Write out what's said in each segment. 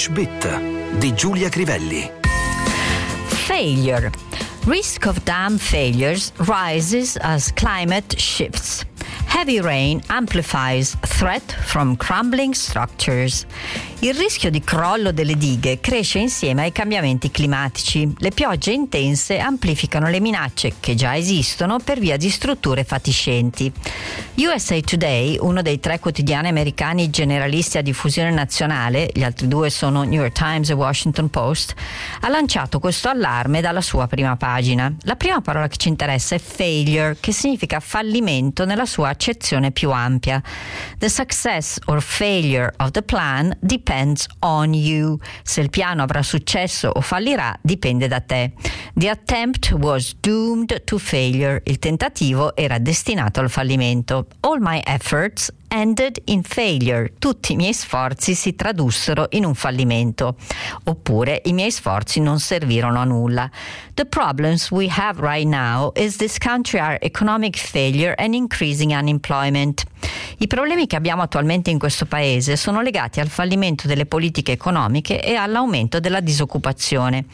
English Bit di Giulia Crivelli. Failure. Risk of dam failures rises as climate shifts. Heavy rain amplifies threat from crumbling structures. Il rischio di crollo delle dighe cresce insieme ai cambiamenti climatici. Le piogge intense amplificano le minacce che già esistono per via di strutture fatiscenti. USA Today, uno dei tre quotidiani americani generalisti a diffusione nazionale, gli altri due sono New York Times e Washington Post, ha lanciato questo allarme dalla sua prima pagina. La prima parola che ci interessa è failure, che significa fallimento nella sua accezione più ampia. The success or failure of the plan depends on you. Se il piano avrà successo o fallirà dipende da te. The attempt was doomed to failure. Il tentativo era destinato al fallimento. All my efforts ended in failure. Tutti i miei sforzi si tradussero in un fallimento. Oppure i miei sforzi non servirono a nulla. The problems we have right now is this country are economic failure and increasing unemployment. I problemi che abbiamo attualmente in questo paese sono legati al fallimento delle politiche economiche e all'aumento della disoccupazione.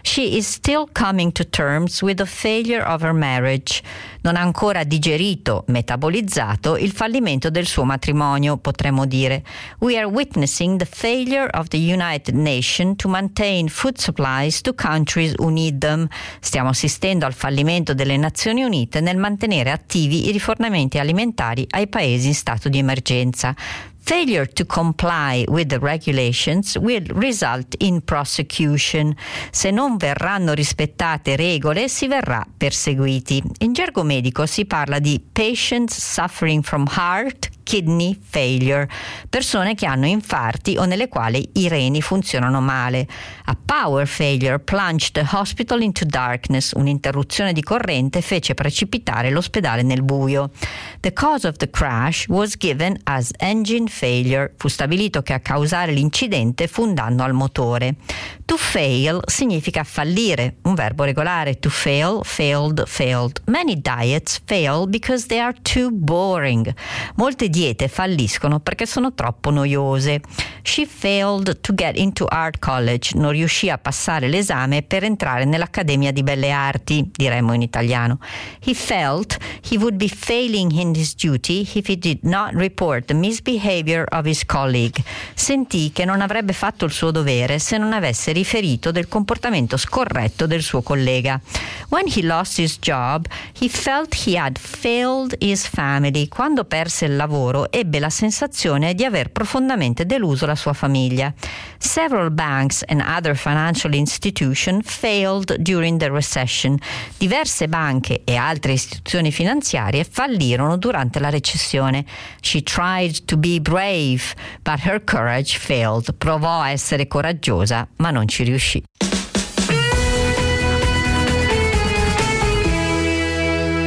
She is still coming to terms with the failure of her marriage. Non ha ancora digerito, metabolizzato il fallimento del suo matrimonio, potremmo dire. We are witnessing the failure of the United Nations to maintain food supplies to countries who need them. Stiamo assistendo al fallimento delle Nazioni Unite nel mantenere attivi i rifornimenti alimentari ai paesi in stato di emergenza. Failure to comply with the regulations will result in prosecution. Se non verranno rispettate regole, si verrà perseguiti. In gergo medico si parla di patients suffering from heart, kidney failure, persone che hanno infarti o nelle quali i reni funzionano male. A power failure plunged the hospital into darkness, un'interruzione di corrente fece precipitare l'ospedale nel buio. The cause of the crash was given as engine failure, fu stabilito che a causare l'incidente fu un danno al motore. To fail significa fallire, un verbo regolare. To fail, failed, failed. Many diets fail because they are too boring. Molte diete falliscono perché sono troppo noiose. She failed to get into art college, non riuscì a passare l'esame per entrare nell'Accademia di Belle Arti, diremmo in italiano. He felt he would be failing in his duty if he did not report the misbehavior of his colleague. Sentì che non avrebbe fatto il suo dovere se non avesse riferito del comportamento scorretto del suo collega. When he lost his job, he felt he had failed his family. Quando perse il lavoro, ebbe la sensazione di aver profondamente deluso la sua famiglia. Several banks and other financial institutions failed during the recession. Diverse banche e altre istituzioni finanziarie fallirono durante la recessione. She tried to be brave, but her courage failed. Provò a essere coraggiosa, ma non ci riuscì.